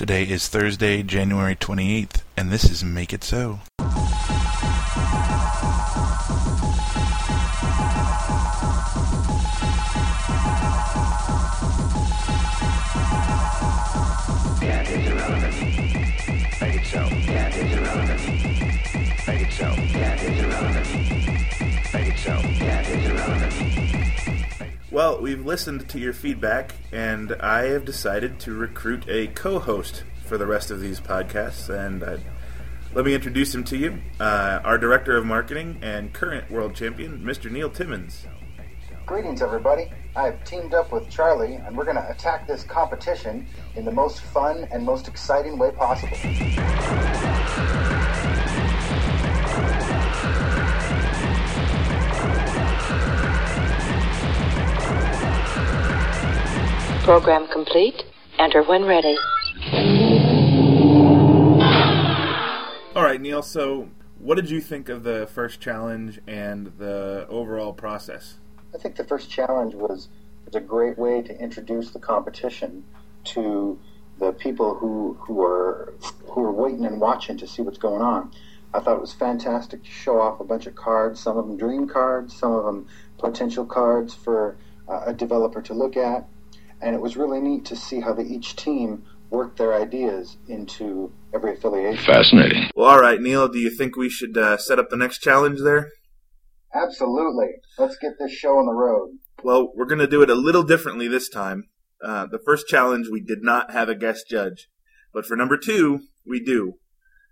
Today is Thursday, January 28th, and this is Make It So. That is irrelevant. Make it so. That is irrelevant. Well, we've listened to your feedback, and I have decided to recruit a co host for the rest of these podcasts. And uh, let me introduce him to you uh, our Director of Marketing and current world champion, Mr. Neil Timmons. Greetings, everybody. I've teamed up with Charlie, and we're going to attack this competition in the most fun and most exciting way possible. Program complete. Enter when ready. All right, Neil, so what did you think of the first challenge and the overall process? I think the first challenge was, was a great way to introduce the competition to the people who who are who are waiting and watching to see what's going on. I thought it was fantastic to show off a bunch of cards, some of them dream cards, some of them potential cards for uh, a developer to look at, and it was really neat to see how the, each team worked their ideas into every affiliation. Fascinating. Well, all right, Neil, do you think we should uh, set up the next challenge there? Absolutely. Let's get this show on the road. Well, we're going to do it a little differently this time. Uh, the first challenge, we did not have a guest judge. But for number two, we do.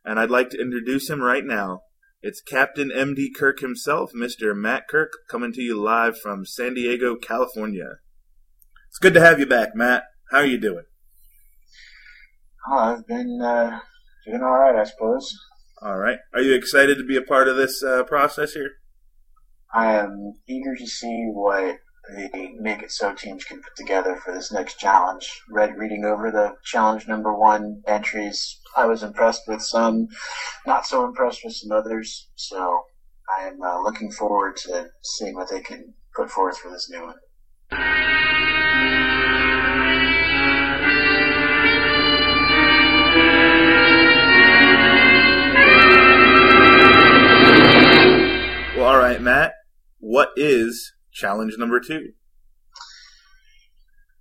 And I'd like to introduce him right now. It's Captain MD Kirk himself, Mr. Matt Kirk, coming to you live from San Diego, California. It's good to have you back, Matt. How are you doing? Oh, I've been uh, doing all right, I suppose. All right. Are you excited to be a part of this uh, process here? I am eager to see what the Make It So teams can put together for this next challenge. Read reading over the challenge number one entries. I was impressed with some, not so impressed with some others. So I am uh, looking forward to seeing what they can put forth for this new one. Right, Matt. What is challenge number two?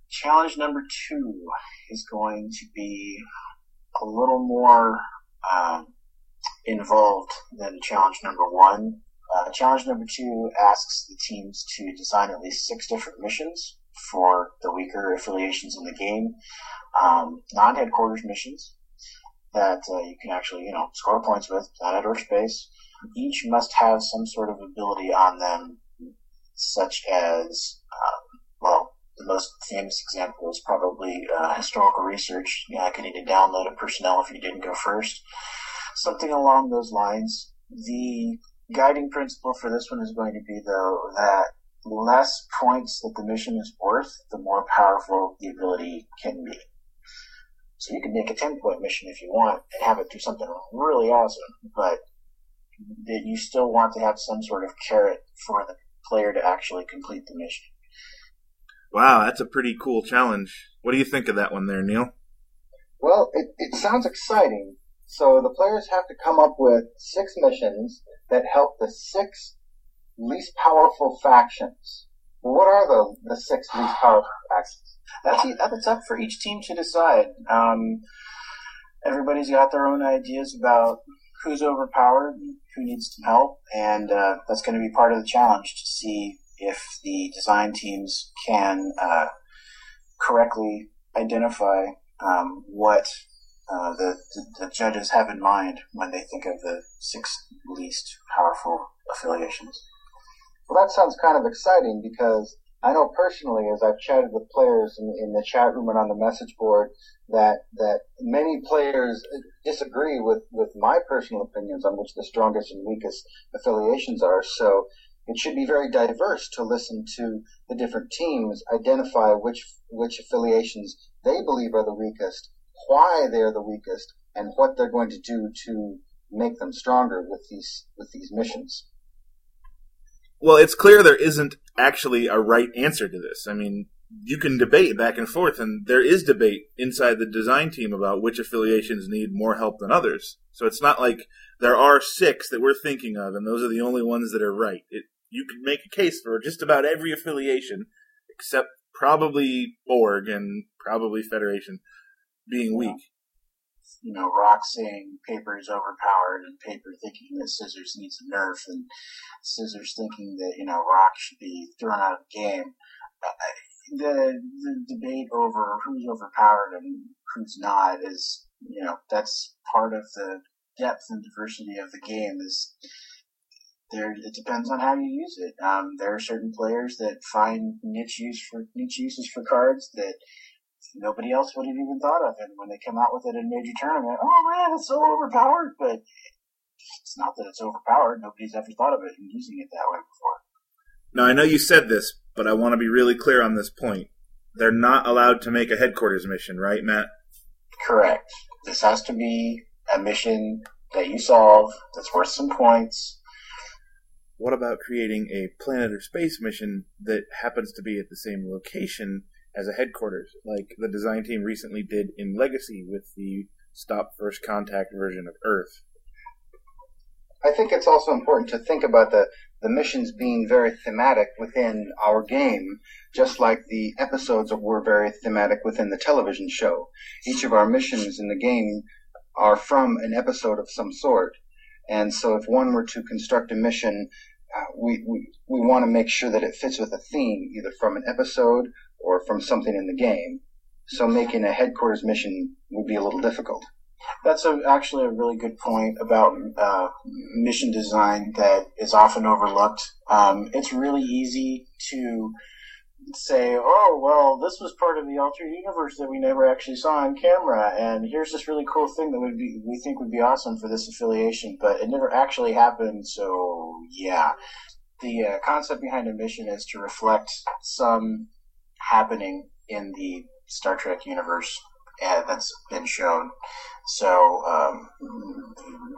Challenge number two is going to be a little more um, involved than challenge number one. Uh, challenge number two asks the teams to design at least six different missions for the weaker affiliations in the game, um, non-headquarters missions that uh, you can actually, you know, score points with, planet or space. Each must have some sort of ability on them, such as, um, well, the most famous example is probably uh, historical research. Yeah, I could need to download a personnel if you didn't go first. Something along those lines. The guiding principle for this one is going to be, though, that less points that the mission is worth, the more powerful the ability can be. So you can make a 10 point mission if you want and have it do something really awesome, but that you still want to have some sort of carrot for the player to actually complete the mission. Wow, that's a pretty cool challenge. What do you think of that one there, Neil? Well, it, it sounds exciting. So the players have to come up with six missions that help the six least powerful factions. What are the, the six least powerful factions? That's that's up for each team to decide. Um, everybody's got their own ideas about who's overpowered, who needs some help, and uh, that's going to be part of the challenge to see if the design teams can uh, correctly identify um, what uh, the, the, the judges have in mind when they think of the six least powerful affiliations. Well, that sounds kind of exciting because I know personally, as I've chatted with players in, in the chat room and on the message board, that that many players disagree with with my personal opinions on which the strongest and weakest affiliations are. So it should be very diverse to listen to the different teams identify which which affiliations they believe are the weakest, why they're the weakest, and what they're going to do to make them stronger with these with these missions. Well, it's clear there isn't actually a right answer to this. I mean, you can debate back and forth, and there is debate inside the design team about which affiliations need more help than others. So it's not like there are six that we're thinking of, and those are the only ones that are right. It, you could make a case for just about every affiliation, except probably Borg and probably Federation being weak. You know, Rock saying Paper is overpowered, and Paper thinking that Scissors needs a nerf, and Scissors thinking that you know Rock should be thrown out of the game. Uh, the the debate over who's overpowered and who's not is you know that's part of the depth and diversity of the game is there it depends on how you use it. Um, there are certain players that find niche use for niche uses for cards that nobody else would have even thought of, and when they come out with it in a major tournament, oh man, it's so overpowered. But it's not that it's overpowered. Nobody's ever thought of it and using it that way before. Now, I know you said this, but I want to be really clear on this point. They're not allowed to make a headquarters mission, right, Matt? Correct. This has to be a mission that you solve that's worth some points. What about creating a planet or space mission that happens to be at the same location as a headquarters, like the design team recently did in Legacy with the Stop First Contact version of Earth? I think it's also important to think about the, the missions being very thematic within our game, just like the episodes were very thematic within the television show. Each of our missions in the game are from an episode of some sort. And so if one were to construct a mission, uh, we, we, we want to make sure that it fits with a theme, either from an episode or from something in the game. So making a headquarters mission would be a little difficult. That's a, actually a really good point about uh, mission design that is often overlooked. Um, it's really easy to say, oh, well, this was part of the alternate universe that we never actually saw on camera, and here's this really cool thing that would be, we think would be awesome for this affiliation, but it never actually happened, so yeah. The uh, concept behind a mission is to reflect some happening in the Star Trek universe that's been shown. So um,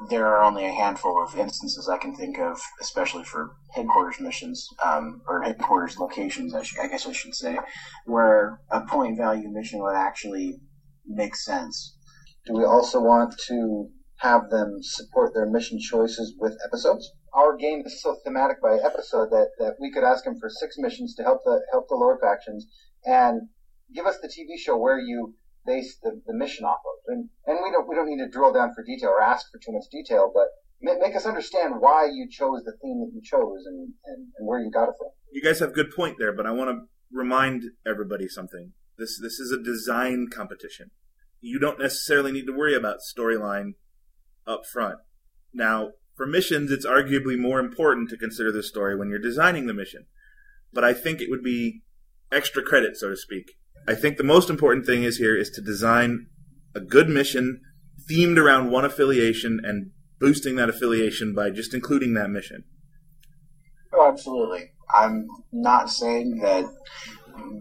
there are only a handful of instances I can think of, especially for headquarters missions um, or headquarters locations. I, sh- I, guess I should say, where a point value mission would actually make sense. Do we also want to have them support their mission choices with episodes? Our game is so thematic by episode that, that we could ask them for six missions to help the help the Lord factions and give us the TV show where you base the, the mission off of. And, and we don't we don't need to drill down for detail or ask for too much detail, but make us understand why you chose the theme that you chose and, and, and where you got it from. You guys have a good point there, but I want to remind everybody something. This this is a design competition. You don't necessarily need to worry about storyline up front. Now, for missions, it's arguably more important to consider the story when you're designing the mission. But I think it would be extra credit, so to speak, I think the most important thing is here is to design a good mission themed around one affiliation and boosting that affiliation by just including that mission. Oh, absolutely. I'm not saying that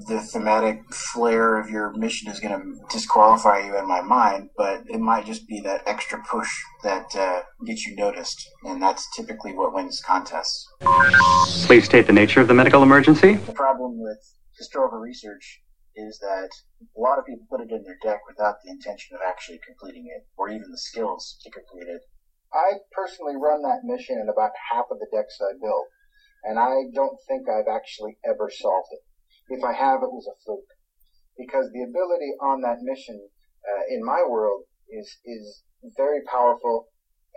the thematic flair of your mission is going to disqualify you in my mind, but it might just be that extra push that uh, gets you noticed, and that's typically what wins contests. Please state the nature of the medical emergency. The problem with historical research is that a lot of people put it in their deck without the intention of actually completing it, or even the skills to complete it. I personally run that mission in about half of the decks I built, and I don't think I've actually ever solved it. If I have, it was a fluke. Because the ability on that mission, uh, in my world, is, is very powerful,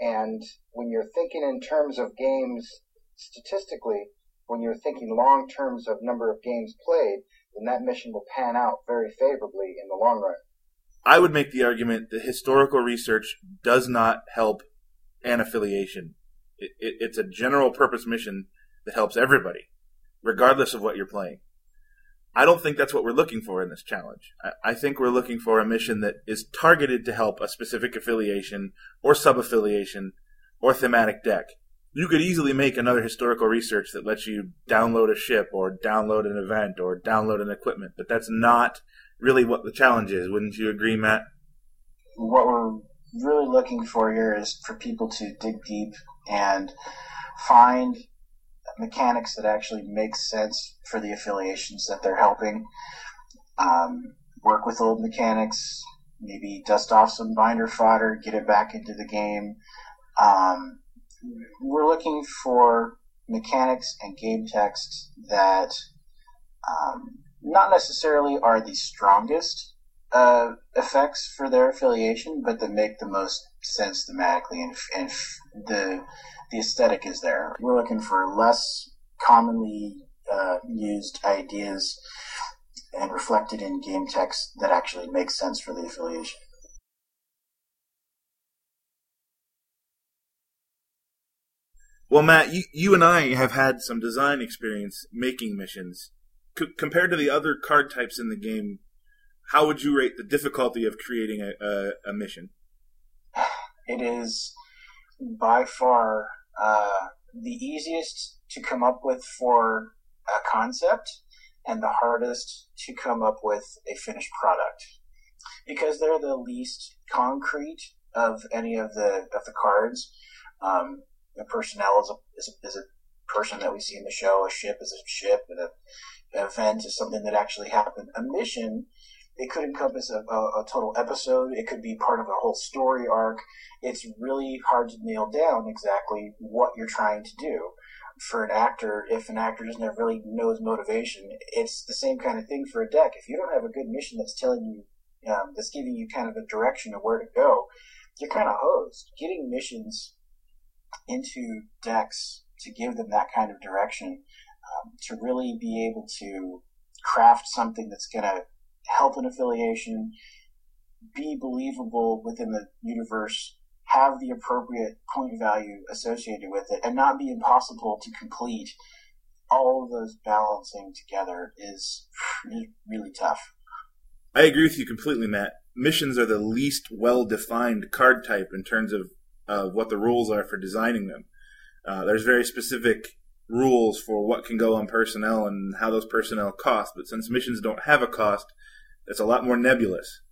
and when you're thinking in terms of games statistically, when you're thinking long terms of number of games played, then that mission will pan out very favorably in the long run. I would make the argument that historical research does not help an affiliation. It, it, it's a general purpose mission that helps everybody, regardless of what you're playing. I don't think that's what we're looking for in this challenge. I, I think we're looking for a mission that is targeted to help a specific affiliation or sub affiliation or thematic deck you could easily make another historical research that lets you download a ship or download an event or download an equipment, but that's not really what the challenge is. Wouldn't you agree, Matt? What we're really looking for here is for people to dig deep and find mechanics that actually make sense for the affiliations that they're helping. Um, work with old mechanics, maybe dust off some binder fodder, get it back into the game. Um, we're looking for mechanics and game text that um, not necessarily are the strongest uh, effects for their affiliation, but that make the most sense thematically, and, and the the aesthetic is there. We're looking for less commonly uh, used ideas and reflected in game text that actually makes sense for the affiliation. Well, Matt, you, you and I have had some design experience making missions. C- compared to the other card types in the game, how would you rate the difficulty of creating a, a, a mission? It is by far uh, the easiest to come up with for a concept and the hardest to come up with a finished product because they're the least concrete of any of the of the cards. Um, the personnel is a, is a, is a person that we see in the show. A ship is a ship, and a, an event is something that actually happened. A mission, it could encompass a, a, a total episode. It could be part of a whole story arc. It's really hard to nail down exactly what you're trying to do. For an actor, if an actor doesn't really knows motivation, it's the same kind of thing for a deck. If you don't have a good mission that's telling you, um, that's giving you kind of a direction of where to go, you're kind of hosed. Getting missions into decks to give them that kind of direction, um, to really be able to craft something that's going to help an affiliation, be believable within the universe, have the appropriate point value associated with it, and not be impossible to complete. All of those balancing together is really tough. I agree with you completely, Matt. Missions are the least well defined card type in terms of uh, what the rules are for designing them. Uh, there's very specific rules for what can go on personnel and how those personnel cost. But since missions don't have a cost, it's a lot more nebulous.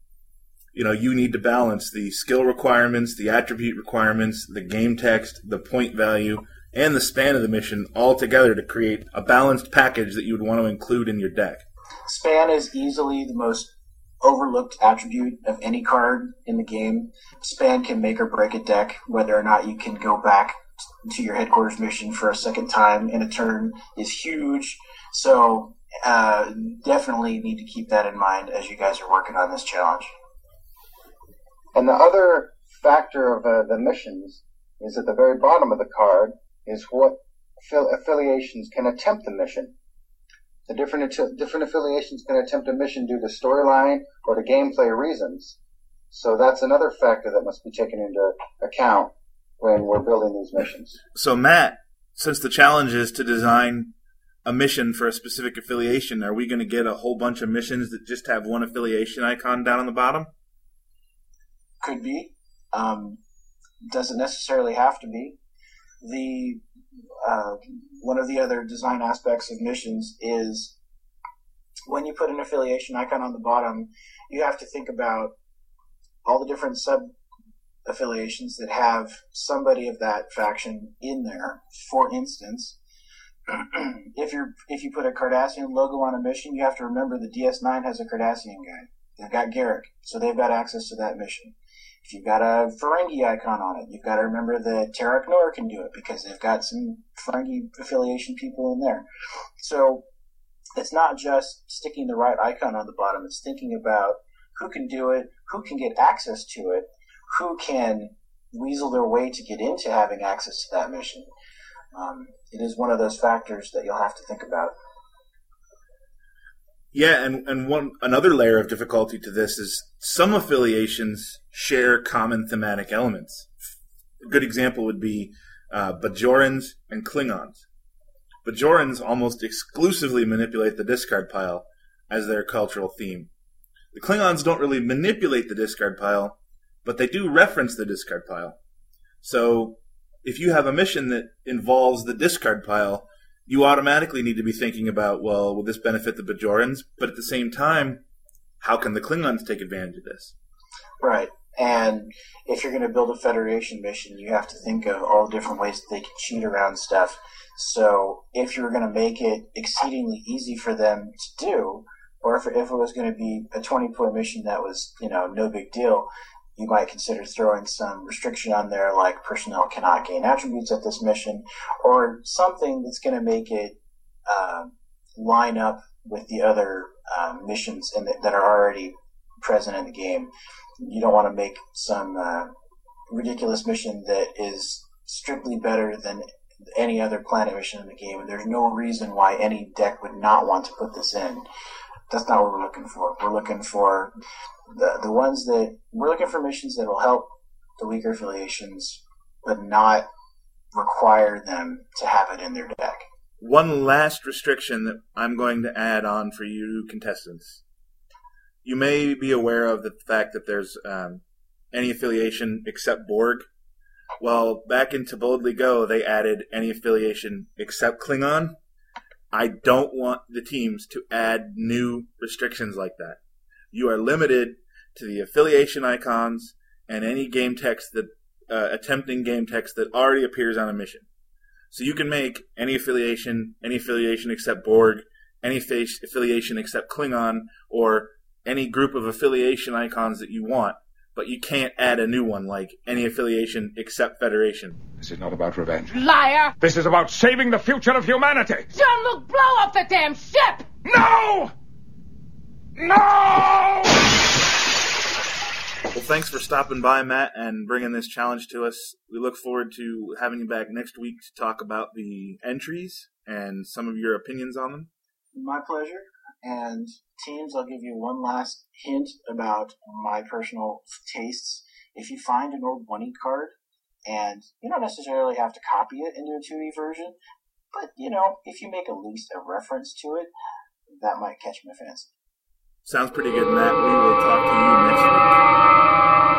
You know, you need to balance the skill requirements, the attribute requirements, the game text, the point value, and the span of the mission all together to create a balanced package that you would want to include in your deck. Span is easily the most overlooked attribute of any card in the game. Span can make or break a deck, whether or not you can go back to your headquarters mission for a second time in a turn is huge. So uh, definitely need to keep that in mind as you guys are working on this challenge. And the other factor of uh, the missions is at the very bottom of the card is what affiliations can attempt the mission. The different different affiliations can attempt a mission due to storyline or to gameplay reasons. So that's another factor that must be taken into account when we're building these missions. So Matt, since the challenge is to design a mission for a specific affiliation, are we going to get a whole bunch of missions that just have one affiliation icon down on the bottom? Could be. Um, doesn't necessarily have to be. The uh, one of the other design aspects of missions is when you put an affiliation icon on the bottom, you have to think about all the different sub affiliations that have somebody of that faction in there. For instance, if you if you put a Cardassian logo on a mission, you have to remember the DS9 has a Cardassian guy. They've got Garak, so they've got access to that mission. You've got a Ferengi icon on it, you've got to remember that Terok Nor can do it because they've got some Ferengi affiliation people in there. So it's not just sticking the right icon on the bottom, it's thinking about who can do it, who can get access to it, who can weasel their way to get into having access to that mission. Um, it is one of those factors that you'll have to think about. Yeah, and, and one another layer of difficulty to this is some affiliations share common thematic elements. A good example would be uh, Bajorans and Klingons. Bajorans almost exclusively manipulate the discard pile as their cultural theme. The Klingons don't really manipulate the discard pile, but they do reference the discard pile. So if you have a mission that involves the discard pile, you automatically need to be thinking about, well, will this benefit the Bajorans? But at the same time, how can the Klingons take advantage of this? Right. And if you're going to build a Federation mission, you have to think of all different ways that they can cheat around stuff. So if you were going to make it exceedingly easy for them to do, or if, if it was going to be a 20 point mission that was, you know, no big deal, you might consider throwing some restriction on there like personnel cannot gain attributes at this mission, or something that's going to make it uh, line up with the other um, missions the, that are already present in the game. You don't want to make some uh, ridiculous mission that is strictly better than any other planet mission in the game, and there's no reason why any deck would not want to put this in. That's not what we're looking for. We're looking for the the ones that we're looking for missions that will help the weaker affiliations, but not require them to have it in their deck. One last restriction that I'm going to add on for you contestants. You may be aware of the fact that there's um, any affiliation except Borg. Well, back into Boldly Go, they added any affiliation except Klingon. I don't want the teams to add new restrictions like that. You are limited to the affiliation icons and any game text that uh, attempting game text that already appears on a mission. So you can make any affiliation, any affiliation except Borg, any face affiliation except Klingon, or any group of affiliation icons that you want, but you can't add a new one like any affiliation except Federation. This is not about revenge. Liar! This is about saving the future of humanity. Jean-Luc, blow up the damn ship! No! No! Well, thanks for stopping by, Matt, and bringing this challenge to us. We look forward to having you back next week to talk about the entries and some of your opinions on them. My pleasure. And teams, I'll give you one last hint about my personal tastes. If you find an old 1E card, and you don't necessarily have to copy it into a 2E version, but you know, if you make at least a reference to it, that might catch my fancy. Sounds pretty good, Matt. We will talk to you next week.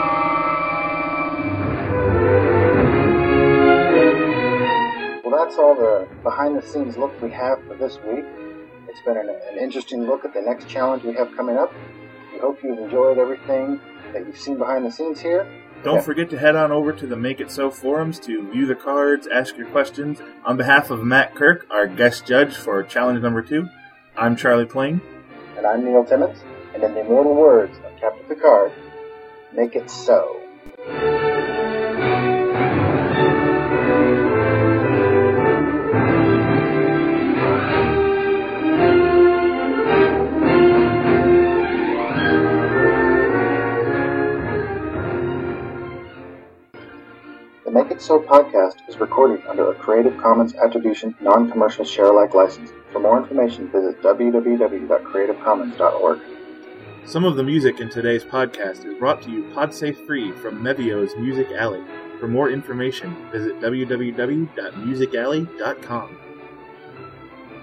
Well, that's all the behind the scenes look we have for this week. It's been an, an interesting look at the next challenge we have coming up. We hope you've enjoyed everything that you've seen behind the scenes here. Don't forget to head on over to the Make It So forums to view the cards, ask your questions. On behalf of Matt Kirk, our guest judge for challenge number two, I'm Charlie Plain. And I'm Neil Timmons, and in the immortal words of Captain Picard, make it so. So podcast is recorded under a Creative Commons Attribution Non-Commercial Share-alike license. For more information, visit www.creativecommons.org. Some of the music in today's podcast is brought to you podsafe free from Mevio's Music Alley. For more information, visit www.musicalley.com.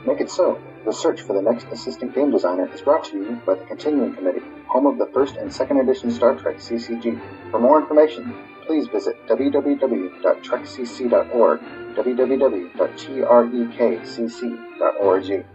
Make It So. The search for the next assistant game designer is brought to you by the Continuing Committee, home of the first and second edition Star Trek CCG. For more information, please visit www.trekcc.org, www.trekcc.org.